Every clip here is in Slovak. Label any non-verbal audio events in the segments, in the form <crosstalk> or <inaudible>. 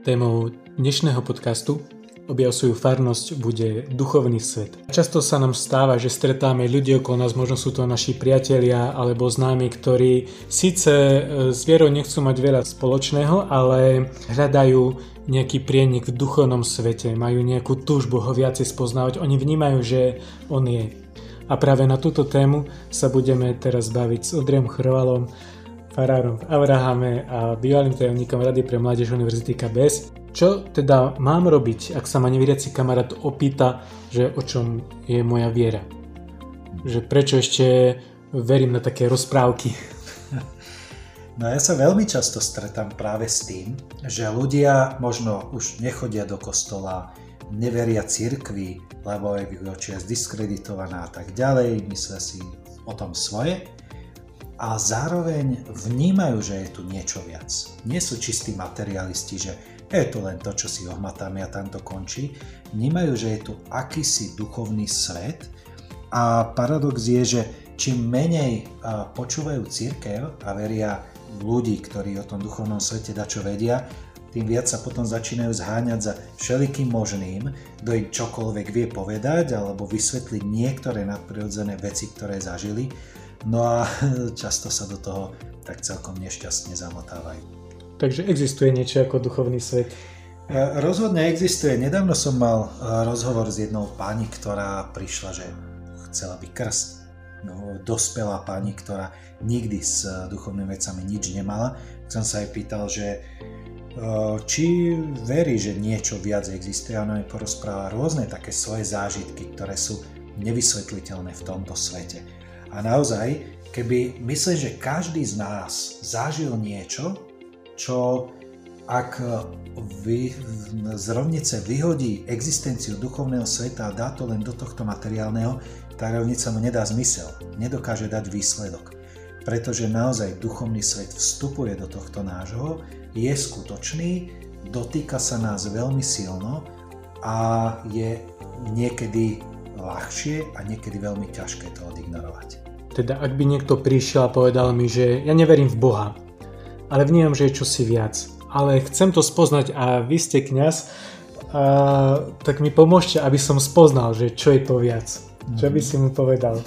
Témou dnešného podcastu Objav svoju farnosť bude duchovný svet. Často sa nám stáva, že stretáme ľudí okolo nás, možno sú to naši priatelia alebo známi, ktorí síce e, s vierou nechcú mať veľa spoločného, ale hľadajú nejaký prienik v duchovnom svete, majú nejakú túžbu ho viacej spoznávať, oni vnímajú, že on je. A práve na túto tému sa budeme teraz baviť s Odriom Chrvalom, farárom v a bývalým tajomníkom Rady pre mládež Univerzity KBS. Čo teda mám robiť, ak sa ma neveriaci kamarát opýta, že o čom je moja viera? Že prečo ešte verím na také rozprávky? No ja sa veľmi často stretám práve s tým, že ľudia možno už nechodia do kostola, neveria cirkvi, lebo je v očiach zdiskreditovaná a tak ďalej, myslia si o tom svoje a zároveň vnímajú, že je tu niečo viac. Nie sú čistí materialisti, že je to len to, čo si ohmatáme a tam to končí. Vnímajú, že je tu akýsi duchovný svet a paradox je, že čím menej počúvajú církev a veria ľudí, ktorí o tom duchovnom svete dačo vedia, tým viac sa potom začínajú zháňať za všelikým možným, kto im čokoľvek vie povedať alebo vysvetliť niektoré nadprirodzené veci, ktoré zažili No a <laughs> často sa do toho tak celkom nešťastne zamotávajú. Takže existuje niečo ako duchovný svet? E, rozhodne existuje. Nedávno som mal e, rozhovor s jednou pani, ktorá prišla, že chcela byť krst. No, dospelá pani, ktorá nikdy s e, duchovnými vecami nič nemala. Som sa jej pýtal, že či verí, že niečo viac existuje. Ona mi porozpráva rôzne také svoje zážitky, ktoré sú nevysvetliteľné v tomto svete. A naozaj, keby myslím, že každý z nás zažil niečo, čo ak vy, z rovnice vyhodí existenciu duchovného sveta a dá to len do tohto materiálneho, tá rovnica mu nedá zmysel, nedokáže dať výsledok. Pretože naozaj duchovný svet vstupuje do tohto nášho, je skutočný, dotýka sa nás veľmi silno a je niekedy ľahšie a niekedy veľmi ťažké to odignorovať. Teda ak by niekto prišiel a povedal mi, že ja neverím v Boha, ale vnímam, že je čosi viac, ale chcem to spoznať a vy ste kňaz, a, tak mi pomôžte, aby som spoznal, že čo je to viac. Čo by si mu povedal?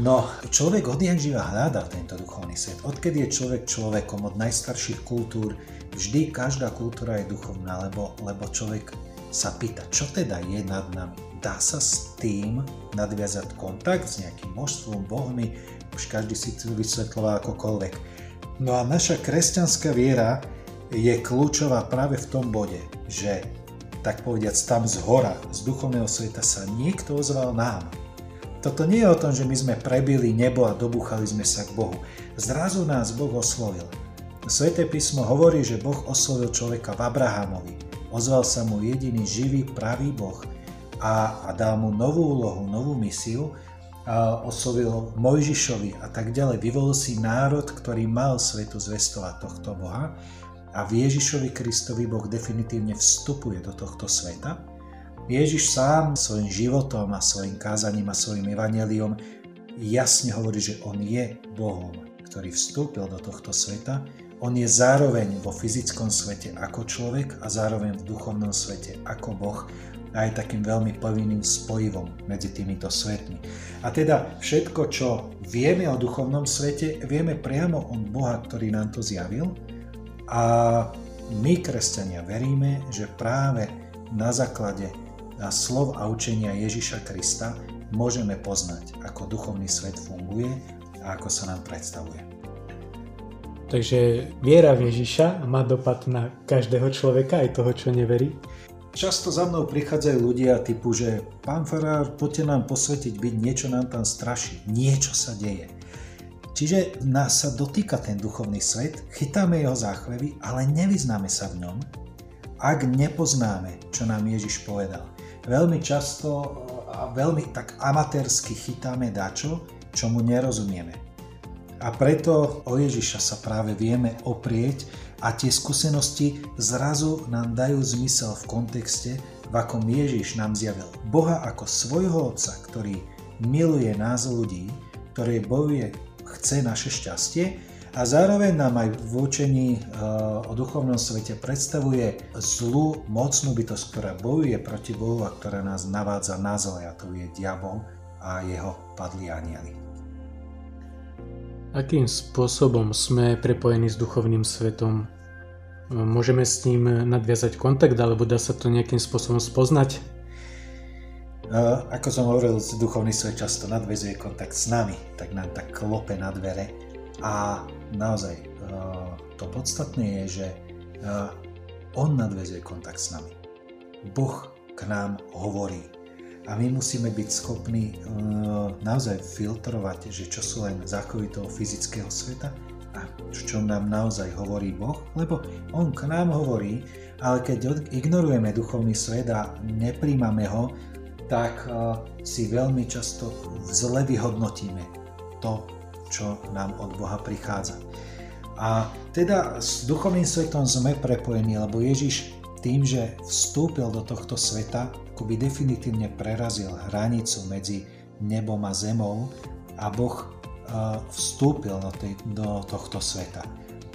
No, človek odjak živa hľadá tento duchovný svet. Odkedy je človek človekom od najstarších kultúr, vždy každá kultúra je duchovná, lebo, lebo človek sa pýta, čo teda je nad nami. Dá sa s tým nadviazať kontakt s nejakým množstvom bohmi, už každý si to vysvetľoval akokoľvek. No a naša kresťanská viera je kľúčová práve v tom bode, že tak povediac tam z hora, z duchovného sveta sa niekto ozval nám, toto nie je o tom, že my sme prebili nebo a dobúchali sme sa k Bohu. Zrazu nás Boh oslovil. Sveté písmo hovorí, že Boh oslovil človeka v Abrahamovi. Ozval sa mu jediný živý, pravý Boh a, a dal mu novú úlohu, novú misiu, a oslovil Mojžišovi a tak ďalej. Vyvolil si národ, ktorý mal svetu zvestovať tohto Boha a v Ježišovi Kristovi Boh definitívne vstupuje do tohto sveta Ježiš sám svojim životom a svojim kázaním a svojim evaneliom jasne hovorí, že on je Bohom, ktorý vstúpil do tohto sveta. On je zároveň vo fyzickom svete ako človek a zároveň v duchovnom svete ako Boh a je takým veľmi povinným spojivom medzi týmito svetmi. A teda všetko, čo vieme o duchovnom svete, vieme priamo od Boha, ktorý nám to zjavil a my, kresťania, veríme, že práve na základe slov a učenia Ježiša Krista môžeme poznať, ako duchovný svet funguje a ako sa nám predstavuje. Takže viera v Ježiša má dopad na každého človeka, aj toho, čo neverí? Často za mnou prichádzajú ľudia typu, že pán farár, poďte nám posvetiť byť, niečo nám tam straší, niečo sa deje. Čiže nás sa dotýka ten duchovný svet, chytáme jeho záchvevy, ale nevyznáme sa v ňom, ak nepoznáme, čo nám Ježiš povedal veľmi často a veľmi tak amatérsky chytáme dačo, čo mu nerozumieme. A preto o Ježiša sa práve vieme oprieť a tie skúsenosti zrazu nám dajú zmysel v kontexte, v akom Ježiš nám zjavil Boha ako svojho Otca, ktorý miluje nás ľudí, ktorý bojuje, chce naše šťastie a zároveň nám aj v učení e, o duchovnom svete predstavuje zlú, mocnú bytosť, ktorá bojuje proti Bohu a ktorá nás navádza na zle a to je diabol a jeho padlí anieli. Akým spôsobom sme prepojení s duchovným svetom? Môžeme s ním nadviazať kontakt alebo dá sa to nejakým spôsobom spoznať? Ako som hovoril, duchovný svet často nadvezuje kontakt s nami, tak nám tak klope na dvere a naozaj to podstatné je, že on nadvezuje kontakt s nami. Boh k nám hovorí. A my musíme byť schopní naozaj filtrovať, že čo sú len záchovy toho fyzického sveta a čo nám naozaj hovorí Boh, lebo On k nám hovorí, ale keď ignorujeme duchovný svet a nepríjmame ho, tak si veľmi často zle vyhodnotíme to, čo nám od Boha prichádza. A teda s duchovným svetom sme prepojení, lebo Ježiš tým, že vstúpil do tohto sveta, akoby definitívne prerazil hranicu medzi nebom a zemou a Boh vstúpil do, tej, do tohto sveta.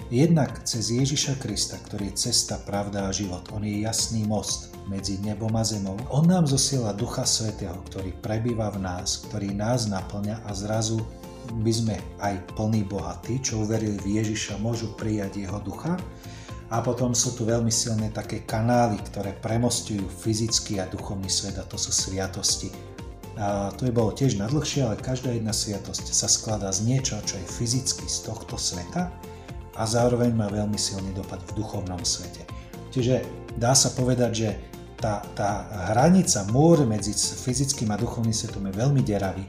Jednak cez Ježiša Krista, ktorý je cesta, pravda a život. On je jasný most medzi nebom a zemou. On nám zosiela Ducha Svetého, ktorý prebýva v nás, ktorý nás naplňa a zrazu by sme aj plní bohatí, čo uverili v Ježiša, môžu prijať jeho ducha. A potom sú tu veľmi silné také kanály, ktoré premostujú fyzický a duchovný svet a to sú sviatosti. A to je bolo tiež nadlhšie, ale každá jedna sviatosť sa skladá z niečo, čo je fyzicky z tohto sveta a zároveň má veľmi silný dopad v duchovnom svete. Čiže dá sa povedať, že tá, tá hranica, múr medzi fyzickým a duchovným svetom je veľmi deravý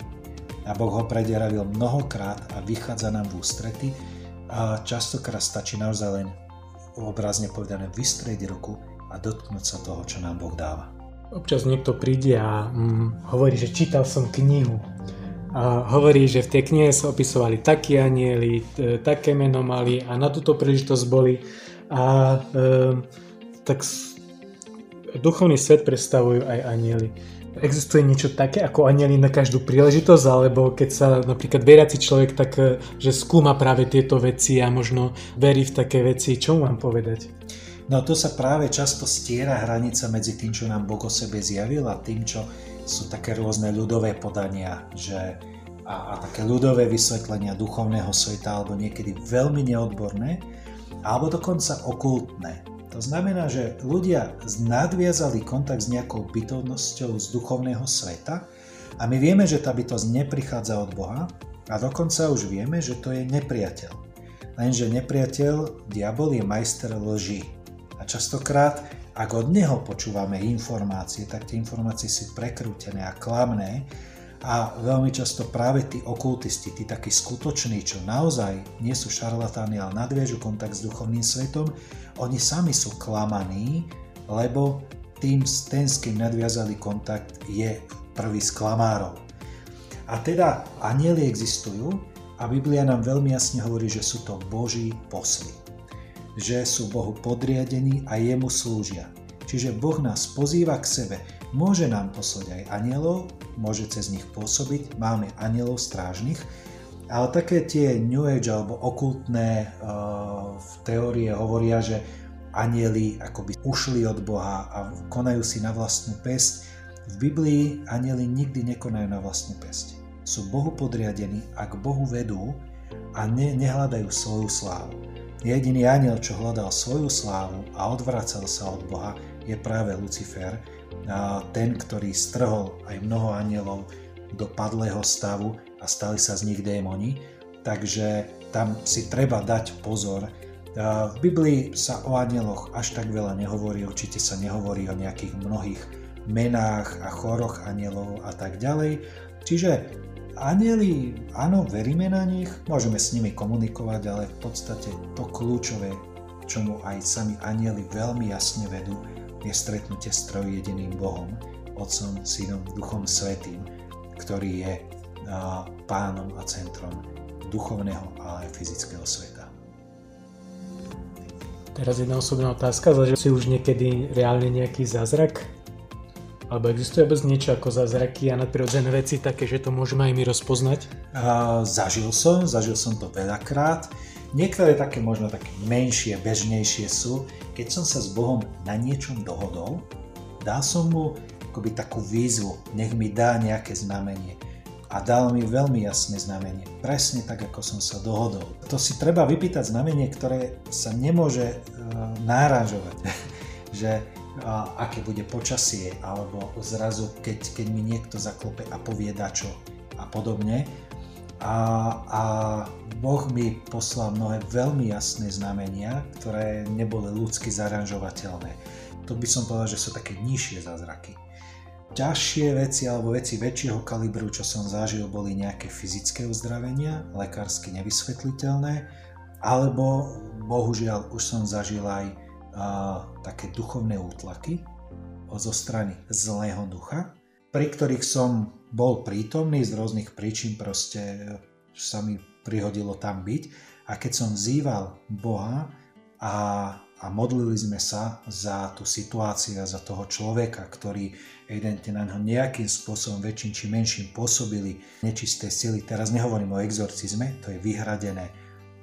a Boh ho prederavil mnohokrát a vychádza nám v ústrety a častokrát stačí naozaj len obrazne povedané vystrieť ruku a dotknúť sa toho, čo nám Boh dáva. Občas niekto príde a mm, hovorí, že čítal som knihu. A hovorí, že v tej knihe sa opisovali takí anieli, e, také meno mali a na túto príležitosť boli. A e, tak duchovný svet predstavujú aj anieli existuje niečo také ako anieli na každú príležitosť, alebo keď sa napríklad veriaci človek tak, e, že skúma práve tieto veci a možno verí v také veci, čo mám povedať? No to sa práve často stiera hranica medzi tým, čo nám Boh o sebe zjavil a tým, čo sú také rôzne ľudové podania, že a, a také ľudové vysvetlenia duchovného sveta, alebo niekedy veľmi neodborné, alebo dokonca okultné. To znamená, že ľudia nadviazali kontakt s nejakou bytosťou z duchovného sveta a my vieme, že tá bytosť neprichádza od Boha a dokonca už vieme, že to je nepriateľ. Lenže nepriateľ, diabol je majster lží. A častokrát, ak od neho počúvame informácie, tak tie informácie sú prekrútené a klamné a veľmi často práve tí okultisti, tí takí skutoční, čo naozaj nie sú šarlatáni, ale nadviežu kontakt s duchovným svetom, oni sami sú klamaní, lebo tým, ten, s kým nadviazali kontakt, je prvý z klamárov. A teda anieli existujú a Biblia nám veľmi jasne hovorí, že sú to Boží posly. Že sú Bohu podriadení a jemu slúžia. Čiže Boh nás pozýva k sebe. Môže nám poslať aj anielov, môže cez nich pôsobiť, máme anielov strážnych, ale také tie New Age alebo okultné uh, teórie hovoria, že anieli akoby ušli od Boha a konajú si na vlastnú pesť. V Biblii anieli nikdy nekonajú na vlastnú pesť. Sú Bohu podriadení a k Bohu vedú a ne, nehľadajú svoju slávu. Jediný aniel, čo hľadal svoju slávu a odvracal sa od Boha, je práve Lucifer, ten, ktorý strhol aj mnoho anielov do padlého stavu a stali sa z nich démoni. Takže tam si treba dať pozor. V Biblii sa o anieloch až tak veľa nehovorí, určite sa nehovorí o nejakých mnohých menách a choroch anielov a tak ďalej. Čiže anieli, áno, veríme na nich, môžeme s nimi komunikovať, ale v podstate to kľúčové, čomu aj sami anieli veľmi jasne vedú, je stretnutie s trojediným Bohom, Otcom, Synom, Duchom Svetým, ktorý je pánom a centrom duchovného a aj fyzického sveta. Teraz jedna osobná otázka, zažil si už niekedy reálne nejaký zázrak? Alebo existuje bez niečo ako zázraky a nadprirodzené veci také, že to môžeme aj my rozpoznať? A, zažil som, zažil som to veľakrát. Niektoré také možno také menšie, bežnejšie sú, keď som sa s Bohom na niečom dohodol, dal som mu akoby takú výzvu, nech mi dá nejaké znamenie. A dal mi veľmi jasné znamenie, presne tak, ako som sa dohodol. To si treba vypýtať znamenie, ktoré sa nemôže e, náražovať, <laughs> že a, aké bude počasie, alebo zrazu, keď, keď mi niekto zaklope a povie dačo a podobne. A, a Boh mi poslal mnohé veľmi jasné znamenia, ktoré neboli ľudsky zaranžovateľné. To by som povedal, že sú také nižšie zázraky. Ťažšie veci alebo veci väčšieho kalibru, čo som zažil, boli nejaké fyzické uzdravenia, lekársky nevysvetliteľné, alebo bohužiaľ už som zažil aj také duchovné útlaky zo strany zlého ducha, pri ktorých som bol prítomný z rôznych príčin, proste sa mi prihodilo tam byť. A keď som vzýval Boha a, a modlili sme sa za tú situáciu a za toho človeka, ktorý evidentne na ňo nejakým spôsobom väčším či menším pôsobili nečisté sily. Teraz nehovorím o exorcizme, to je vyhradené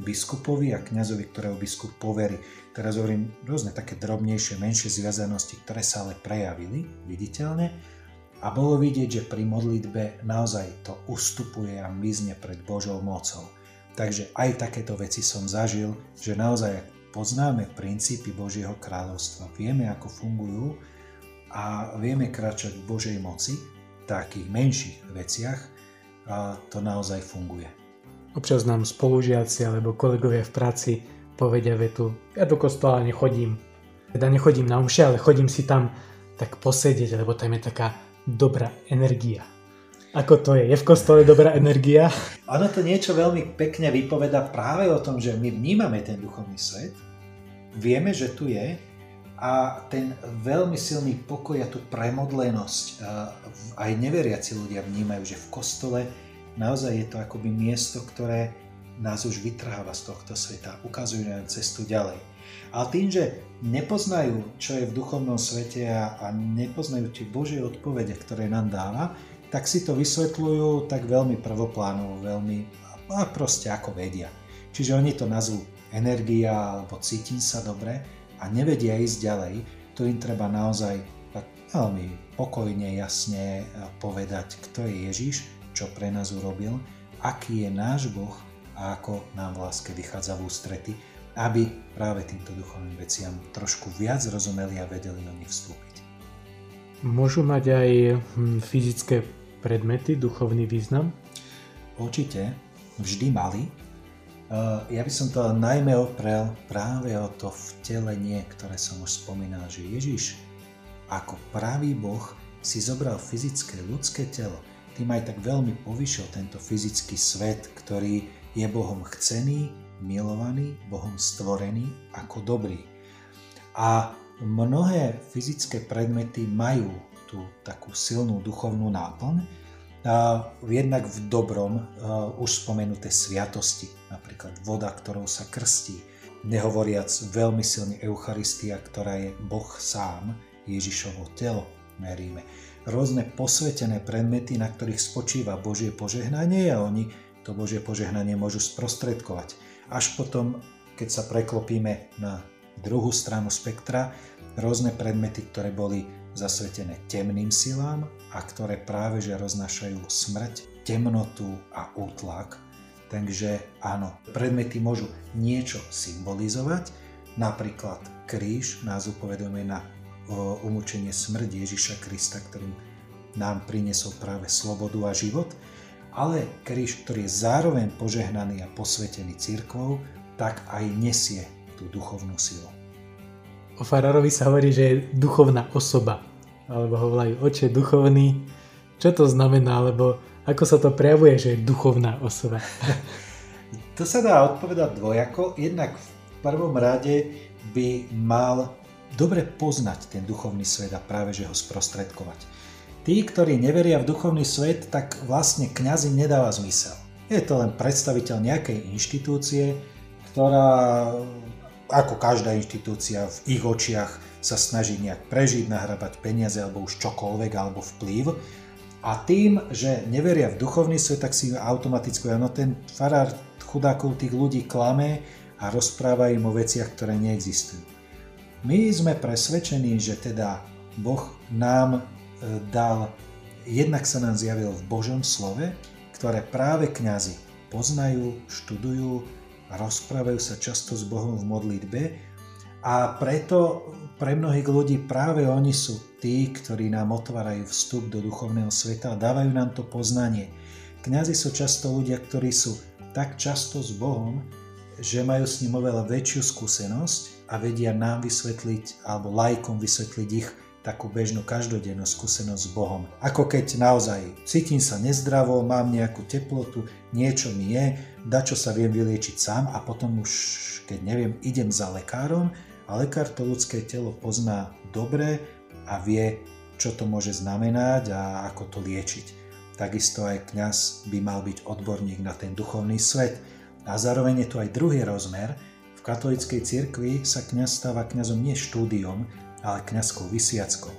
biskupovi a kňazovi, ktorého biskup poverí. Teraz hovorím rôzne také drobnejšie, menšie zviazanosti, ktoré sa ale prejavili viditeľne a bolo vidieť, že pri modlitbe naozaj to ustupuje a mizne pred Božou mocou. Takže aj takéto veci som zažil, že naozaj poznáme princípy Božieho kráľovstva, vieme ako fungujú a vieme kráčať v Božej moci v takých menších veciach a to naozaj funguje. Občas nám spolužiaci alebo kolegovia v práci povedia vetu, ja do kostola nechodím. Teda nechodím na umše, ale chodím si tam tak posedieť, lebo tam je taká dobrá energia. Ako to je? Je v kostole dobrá energia? <laughs> Ono to niečo veľmi pekne vypoveda práve o tom, že my vnímame ten duchovný svet, vieme, že tu je a ten veľmi silný pokoj a tú premodlenosť aj neveriaci ľudia vnímajú, že v kostole naozaj je to akoby miesto, ktoré nás už vytrháva z tohto sveta, ukazuje nám cestu ďalej. A tým, že nepoznajú, čo je v duchovnom svete a, a nepoznajú tie Božie odpovede, ktoré nám dáva, tak si to vysvetľujú tak veľmi prvoplánovo, veľmi a proste ako vedia. Čiže oni to nazvú energia alebo cítim sa dobre a nevedia ísť ďalej. Tu im treba naozaj tak veľmi pokojne, jasne povedať, kto je Ježiš čo pre nás urobil, aký je náš Boh a ako nám v láske vychádza v ústrety, aby práve týmto duchovným veciam trošku viac rozumeli a vedeli do nich vstúpiť. Môžu mať aj hm, fyzické predmety duchovný význam? Určite, vždy mali. Ja by som to najmä oprel práve o to vtelenie, ktoré som už spomínal, že Ježiš ako pravý Boh si zobral fyzické ľudské telo, tým aj tak veľmi povyšil tento fyzický svet, ktorý je Bohom chcený, milovaný, Bohom stvorený ako dobrý. A mnohé fyzické predmety majú tú takú silnú duchovnú náplň, jednak v dobrom už spomenuté sviatosti, napríklad voda, ktorou sa krstí, nehovoriac veľmi silne Eucharistia, ktorá je Boh sám, Ježišovo telo, meríme rôzne posvetené predmety, na ktorých spočíva Božie požehnanie a oni to Božie požehnanie môžu sprostredkovať. Až potom, keď sa preklopíme na druhú stranu spektra, rôzne predmety, ktoré boli zasvetené temným silám a ktoré práve že roznášajú smrť, temnotu a útlak. Takže áno, predmety môžu niečo symbolizovať, napríklad kríž nás upovedomuje na umúčenie smrť Ježiša Krista, ktorým nám priniesol práve slobodu a život, ale kríž, ktorý je zároveň požehnaný a posvetený církvou, tak aj nesie tú duchovnú silu. O farárovi sa hovorí, že je duchovná osoba, alebo ho volajú oče duchovný. Čo to znamená, alebo ako sa to prejavuje, že je duchovná osoba? <laughs> to sa dá odpovedať dvojako. Jednak v prvom rade by mal dobre poznať ten duchovný svet a práve že ho sprostredkovať. Tí, ktorí neveria v duchovný svet, tak vlastne kňaz im nedáva zmysel. Je to len predstaviteľ nejakej inštitúcie, ktorá, ako každá inštitúcia v ich očiach, sa snaží nejak prežiť, nahrabať peniaze alebo už čokoľvek, alebo vplyv. A tým, že neveria v duchovný svet, tak si automaticky, no ten farár chudákov tých ľudí klame a rozpráva im o veciach, ktoré neexistujú. My sme presvedčení, že teda Boh nám dal, jednak sa nám zjavil v Božom slove, ktoré práve kňazi poznajú, študujú, rozprávajú sa často s Bohom v modlitbe a preto pre mnohých ľudí práve oni sú tí, ktorí nám otvárajú vstup do duchovného sveta a dávajú nám to poznanie. Kňazi sú často ľudia, ktorí sú tak často s Bohom, že majú s ním oveľa väčšiu skúsenosť a vedia nám vysvetliť alebo lajkom vysvetliť ich takú bežnú každodennú skúsenosť s Bohom. Ako keď naozaj cítim sa nezdravo, mám nejakú teplotu, niečo mi je, dačo sa viem vyliečiť sám a potom už, keď neviem, idem za lekárom a lekár to ľudské telo pozná dobre a vie, čo to môže znamenať a ako to liečiť. Takisto aj kňaz by mal byť odborník na ten duchovný svet. A zároveň je tu aj druhý rozmer. V katolíckej cirkvi sa kňaz stáva kňazom nie štúdiom, ale kňazkou vysiackou.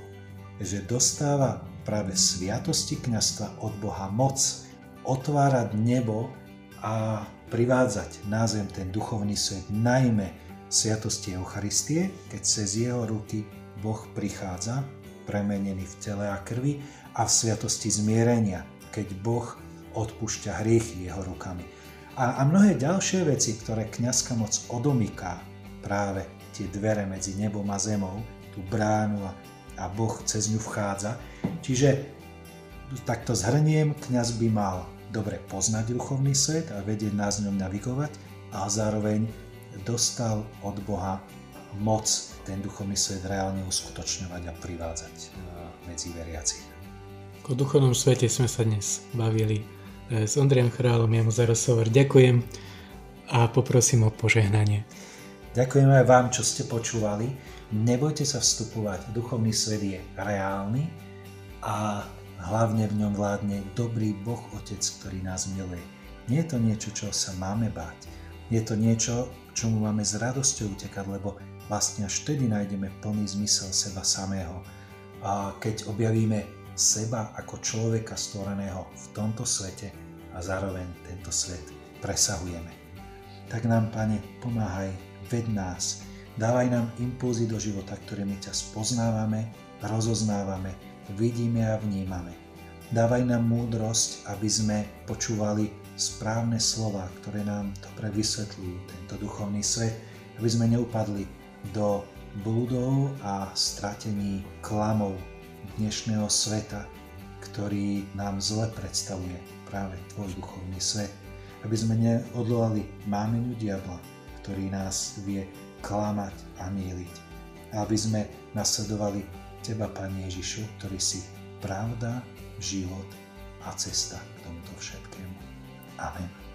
Že dostáva práve sviatosti kňazstva od Boha moc otvárať nebo a privádzať na zem ten duchovný svet, najmä sviatosti Eucharistie, keď cez jeho ruky Boh prichádza, premenený v tele a krvi, a v sviatosti zmierenia, keď Boh odpúšťa hriechy jeho rukami. A, a mnohé ďalšie veci, ktoré kňazka moc odomyká práve tie dvere medzi nebom a zemou, tú bránu a, a Boh cez ňu vchádza. Čiže takto zhrniem, kňaz by mal dobre poznať duchovný svet a vedieť nás ňom navigovať a zároveň dostal od Boha moc ten duchovný svet reálne uskutočňovať a privádzať e, medzi veriacich. O duchovnom svete sme sa dnes bavili e, s Ondrejom Chrálom, ja mu za rozhovor ďakujem a poprosím o požehnanie. Ďakujem aj vám, čo ste počúvali. Nebojte sa vstupovať, duchovný svet je reálny a hlavne v ňom vládne dobrý Boh Otec, ktorý nás miluje. Nie je to niečo, čo sa máme báť. Je to niečo, čomu máme s radosťou utekať, lebo vlastne až vtedy nájdeme plný zmysel seba samého. A keď objavíme seba ako človeka stvoreného v tomto svete a zároveň tento svet presahujeme. Tak nám, Pane, pomáhaj, ved nás, Dávaj nám impulzy do života, ktorými ťa spoznávame, rozoznávame, vidíme a vnímame. Dávaj nám múdrosť, aby sme počúvali správne slova, ktoré nám dobre vysvetľujú tento duchovný svet, aby sme neupadli do blúdov a stratení klamov dnešného sveta, ktorý nám zle predstavuje práve tvoj duchovný svet. Aby sme neodolali mámeniu diabla, ktorý nás vie klamať a míliť. Aby sme nasledovali Teba, Pane Ježišu, ktorý si pravda, život a cesta k tomuto všetkému. Amen.